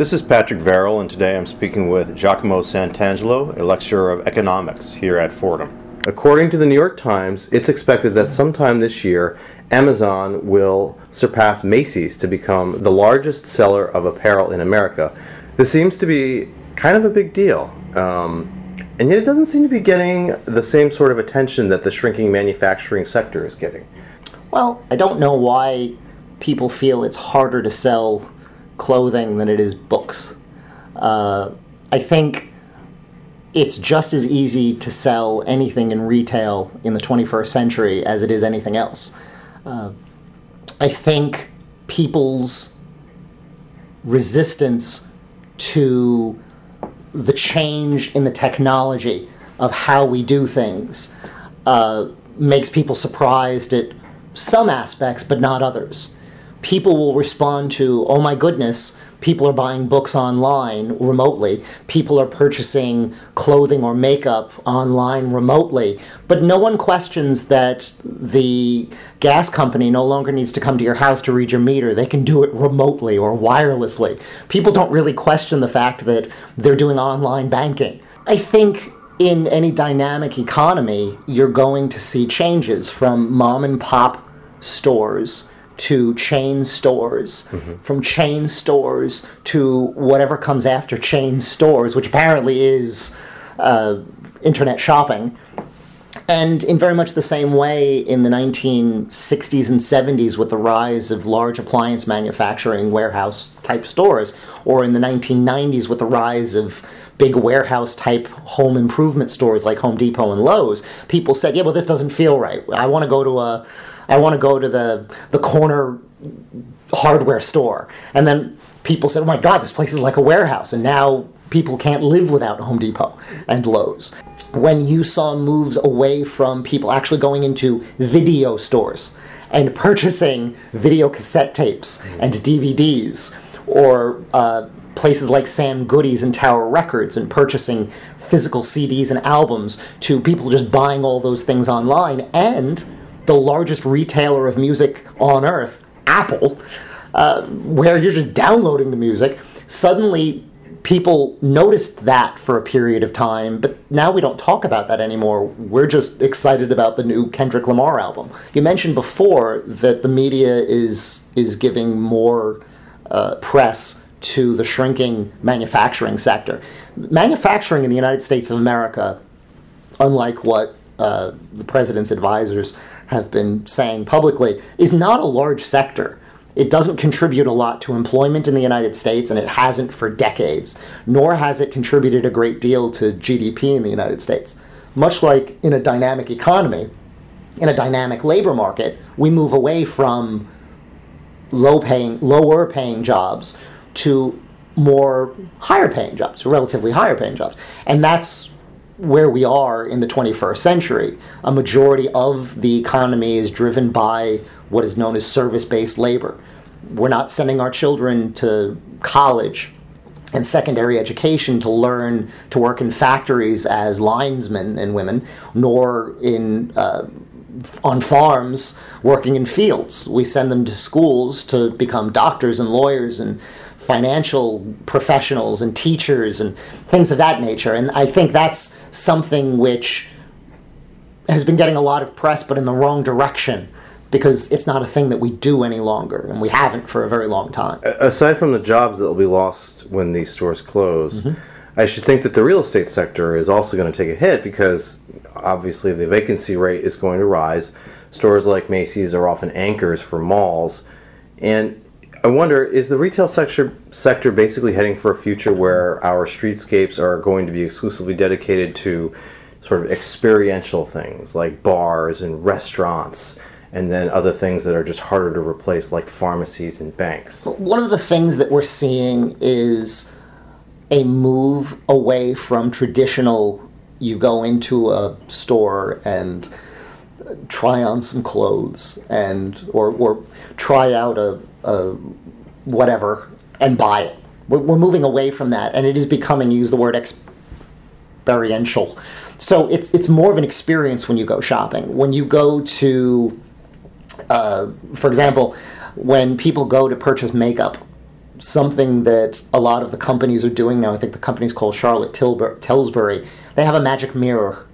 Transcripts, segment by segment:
This is Patrick Verel, and today I'm speaking with Giacomo Santangelo, a lecturer of economics here at Fordham. According to the New York Times, it's expected that sometime this year, Amazon will surpass Macy's to become the largest seller of apparel in America. This seems to be kind of a big deal. Um, and yet it doesn't seem to be getting the same sort of attention that the shrinking manufacturing sector is getting. Well, I don't know why people feel it's harder to sell clothing than it is books. Uh, I think it's just as easy to sell anything in retail in the 21st century as it is anything else. Uh, I think people's resistance to the change in the technology of how we do things uh, makes people surprised at some aspects, but not others people will respond to, oh my goodness, people are buying books online remotely, people are purchasing clothing or makeup online remotely, but no one questions that the gas company no longer needs to come to your house to read your meter. They can do it remotely or wirelessly. People don't really question the fact that they're doing online banking. I think in any dynamic economy, you're going to see changes from mom and pop stores to chain stores, mm-hmm. from chain stores to whatever comes after chain stores, which apparently is uh, internet shopping. And in very much the same way, in the 1960s and 70s, with the rise of large appliance manufacturing warehouse type stores, or in the 1990s with the rise of big warehouse type home improvement stores like Home Depot and Lowe's, people said, yeah, well, this doesn't feel right. I want to go to a I want to go to the the corner hardware store. And then people said, "Oh my God, this place is like a warehouse." And now people can't live without Home Depot and Lowe's. When you saw moves away from people actually going into video stores and purchasing video cassette tapes and DVDs, or uh, places like Sam Goody's and Tower Records and purchasing physical CDs and albums, to people just buying all those things online and the largest retailer of music on earth, Apple, uh, where you're just downloading the music, suddenly people noticed that for a period of time, but now we don't talk about that anymore. We're just excited about the new Kendrick Lamar album. You mentioned before that the media is is giving more uh, press to the shrinking manufacturing sector. Manufacturing in the United States of America, unlike what uh, the president's advisors have been saying publicly, is not a large sector. It doesn't contribute a lot to employment in the United States, and it hasn't for decades, nor has it contributed a great deal to GDP in the United States. Much like in a dynamic economy, in a dynamic labor market, we move away from low paying, lower paying jobs to more higher paying jobs, relatively higher paying jobs. And that's where we are in the 21st century. A majority of the economy is driven by what is known as service based labor. We're not sending our children to college and secondary education to learn to work in factories as linesmen and women, nor in uh, on farms working in fields. We send them to schools to become doctors and lawyers and financial professionals and teachers and things of that nature. And I think that's something which has been getting a lot of press, but in the wrong direction because it's not a thing that we do any longer, and we haven't for a very long time. Aside from the jobs that will be lost when these stores close, mm-hmm. I should think that the real estate sector is also going to take a hit because obviously the vacancy rate is going to rise. Stores like Macy's are often anchors for malls, and I wonder is the retail sector sector basically heading for a future where our streetscapes are going to be exclusively dedicated to sort of experiential things like bars and restaurants and then other things that are just harder to replace like pharmacies and banks. One of the things that we're seeing is a move away from traditional you go into a store and try on some clothes and or or try out a uh, whatever and buy it. We're, we're moving away from that, and it is becoming use the word experiential. So it's it's more of an experience when you go shopping. When you go to, uh, for example, when people go to purchase makeup, something that a lot of the companies are doing now. I think the company's called Charlotte Tilbury, Tilbury. They have a magic mirror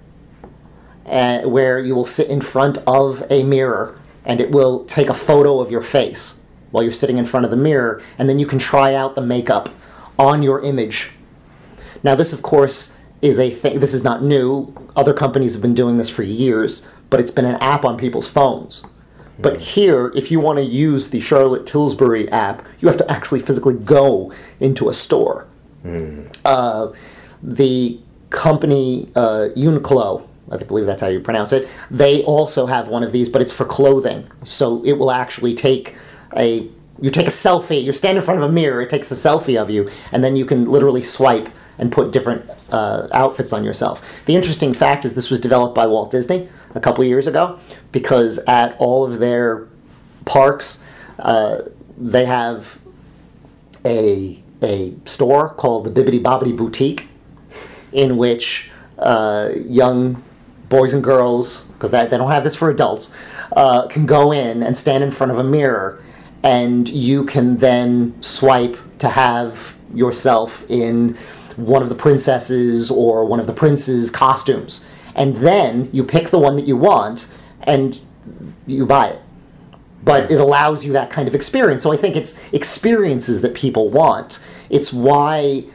uh, where you will sit in front of a mirror and it will take a photo of your face while you're sitting in front of the mirror, and then you can try out the makeup on your image. Now, this, of course, is a thing. This is not new. Other companies have been doing this for years, but it's been an app on people's phones. But here, if you want to use the Charlotte Tilbury app, you have to actually physically go into a store. Uh, the company uh, Uniqlo, I believe that's how you pronounce it, they also have one of these, but it's for clothing. So it will actually take a you take a selfie. You stand in front of a mirror. It takes a selfie of you, and then you can literally swipe and put different uh, outfits on yourself. The interesting fact is this was developed by Walt Disney a couple years ago because at all of their parks, uh, they have a a store called the Bibbidi Bobbidi Boutique, in which uh, young boys and girls, because they, don't have this for adults, uh, can go in and stand in front of a mirror, and you can then swipe to have yourself in one of the princesses or one of the prince's costumes, and then you pick the one that you want and you buy it but it allows you that kind of experience. So I think it's experiences that people want. It's why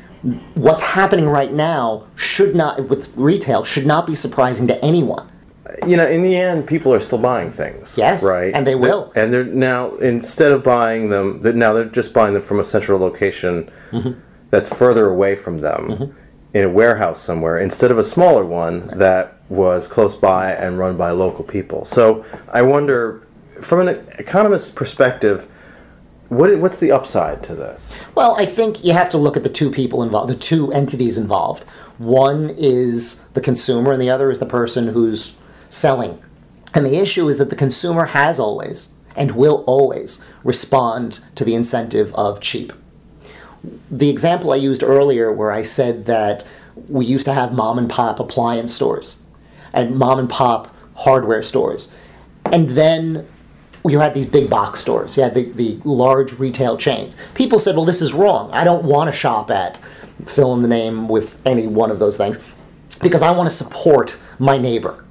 what's happening right now should not with retail should not be surprising to anyone. You know, in the end, people are still buying things. Yes, right, and they will. They're- and they're now instead of buying them, they're, now they're just buying them from a central location Mm-hmm. that's further away from them, in a warehouse somewhere, instead of a smaller one that was close by and run by local people. So I wonder, from an economist's perspective, what what's the upside to this? Well, I think you have to look at the two people involved, the two entities involved. One is the consumer, and the other is the person who's selling. And the issue is that the consumer has always and will always respond to the incentive of cheap. The example I used earlier, where I said that we used to have mom and pop appliance stores and mom and pop hardware stores, and then you had these big box stores. You had the, the large retail chains. People said, well, this is wrong. I don't want to shop at, fill in the name with any one of those things, because I want to support my neighbor.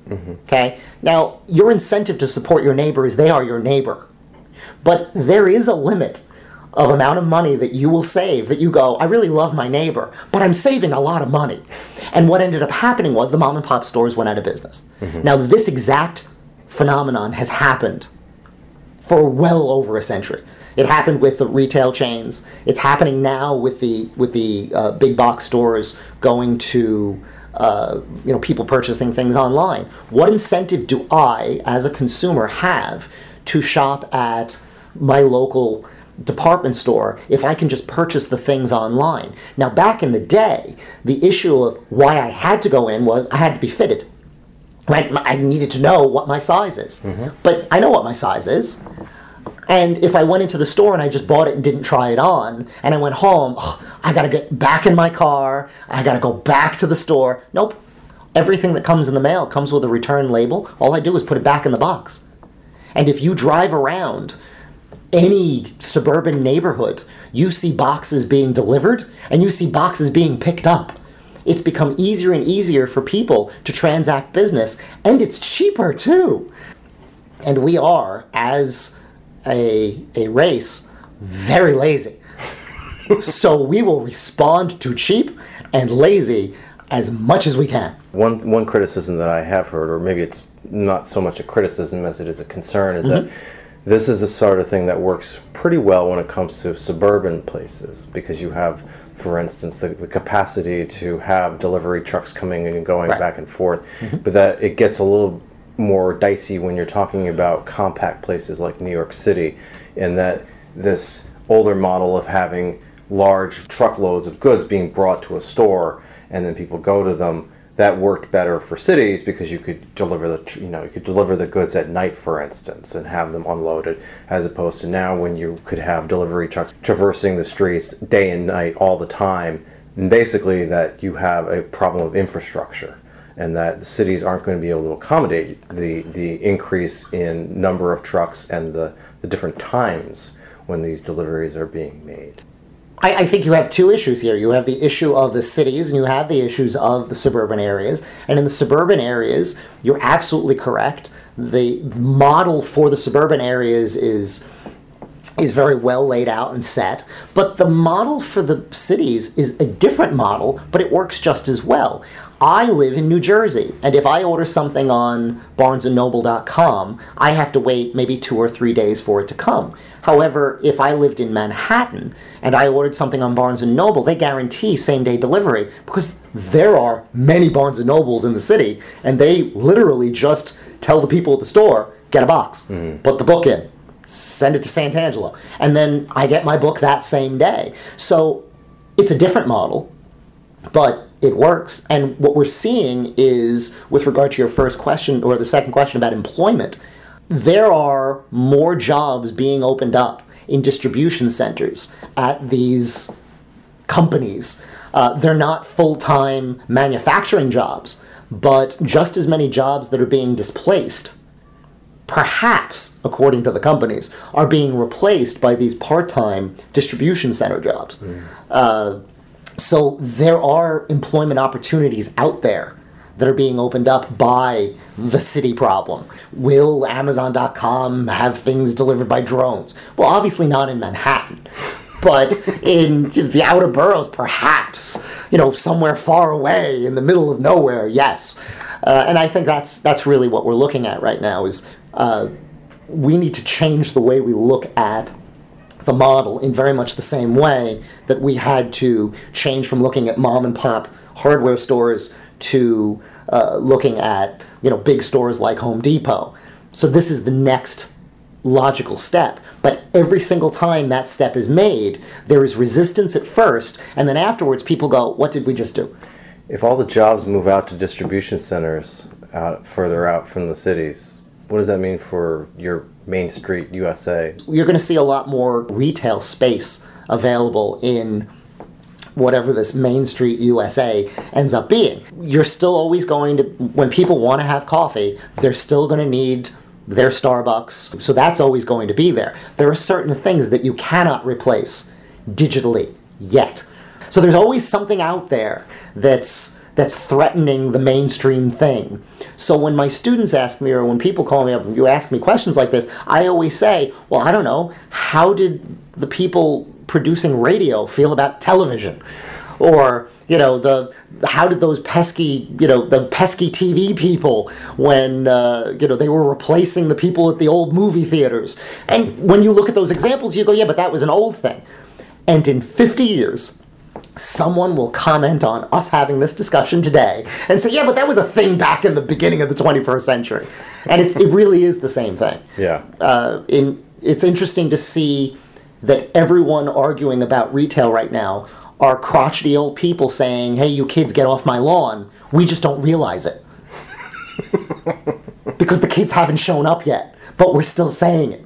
Okay? Now, your incentive to support your neighbor is they are your neighbor. But there is a limit of amount of money that you will save that you go, I really love my neighbor, but I'm saving a lot of money. And what ended up happening was the mom and pop stores went out of business. Now, this exact phenomenon has happened for well over a century. It happened with the retail chains. It's happening now with the with the uh, big box stores going to uh, you know people purchasing things online. What incentive do I, as a consumer, have to shop at my local department store if I can just purchase the things online? Now, back in the day, the issue of why I had to go in was I had to be fitted. Right? I needed to know what my size is. But I know what my size is. And if I went into the store and I just bought it and didn't try it on, and I went home, "Ugh, I gotta get back in my car, I gotta go back to the store. Nope. Everything that comes in the mail comes with a return label. All I do is put it back in the box. And if you drive around any suburban neighborhood, you see boxes being delivered and you see boxes being picked up. It's become easier and easier for people to transact business, and it's cheaper too. And we are, as a, a race, very lazy. so we will respond to cheap and lazy as much as we can. One one criticism that I have heard, or maybe it's not so much a criticism as it is a concern, is that mm-hmm. this is the sort of thing that works pretty well when it comes to suburban places because you have, for instance, the, the capacity to have delivery trucks coming and going Right. back and forth, mm-hmm. but that it gets a little more dicey when you're talking about compact places like New York City, in that this older model of having large truckloads of goods being brought to a store and then people go to them that worked better for cities because you could deliver the you know you could deliver the goods at night for instance and have them unloaded as opposed to now when you could have delivery trucks traversing the streets day and night all the time. And basically that you have a problem of infrastructure and that the cities aren't going to be able to accommodate the the increase in number of trucks and the, the different times when these deliveries are being made I, I think you have two issues here. You have the issue of the cities and you have the issues of the suburban areas. And in the suburban areas, you're absolutely correct. The model for the suburban areas is is very well laid out and set, but the model for the cities is a different model, but it works just as well. I live in New Jersey, and if I order something on barnesandnoble.com, I have to wait maybe two or three days for it to come. However, if I lived in Manhattan and I ordered something on Barnes and Noble, they guarantee same day delivery because there are many Barnes and Nobles in the city, and they literally just tell the people at the store, get a box, mm. put the book in, send it to Santangelo, and then I get my book that same day. So it's a different model, but it works. And what we're seeing is, with regard to your first question or the second question about employment, there are more jobs being opened up in distribution centers at these companies. Uh, they're not full time manufacturing jobs, but just as many jobs that are being displaced, perhaps, according to the companies, are being replaced by these part time distribution center jobs. Uh, so there are employment opportunities out there that are being opened up by the city problem. Will Amazon.com have things delivered by drones? Well, obviously not in Manhattan, but in the outer boroughs, perhaps. You know, somewhere far away in the middle of nowhere, yes. Uh, and I think that's that's really what we're looking at right now. Is uh, we need to change the way we look at the model in very much the same way that we had to change from looking at mom and pop hardware stores to uh, looking at you know big stores like Home Depot. So this is the next logical step. But every single time that step is made, there is resistance at first, and then afterwards people go, "What did we just do?" If all the jobs move out to distribution centers out further out from the cities, what does that mean for your Main Street USA? You're going to see a lot more retail space available in whatever this Main Street USA ends up being. You're still always going to, when people want to have coffee, they're still going to need their Starbucks. So that's always going to be there. There are certain things that you cannot replace digitally yet. So there's always something out there that's that's threatening the mainstream thing. So when my students ask me or when people call me up and you ask me questions like this, I always say, well, I don't know, how did the people producing radio feel about television? Or, you know, the how did those pesky, you know, the pesky TV people when uh, you know they were replacing the people at the old movie theaters? And when you look at those examples, you go, yeah, but that was an old thing. And in 50 years, someone will comment on us having this discussion today and say, yeah, but that was a thing back in the beginning of the 21st century. And it's, it really is the same thing. Yeah. Uh, in, it's interesting to see that everyone arguing about retail right now are crotchety old people saying, hey, you kids, get off my lawn. We just don't realize it. because the kids haven't shown up yet, but we're still saying it.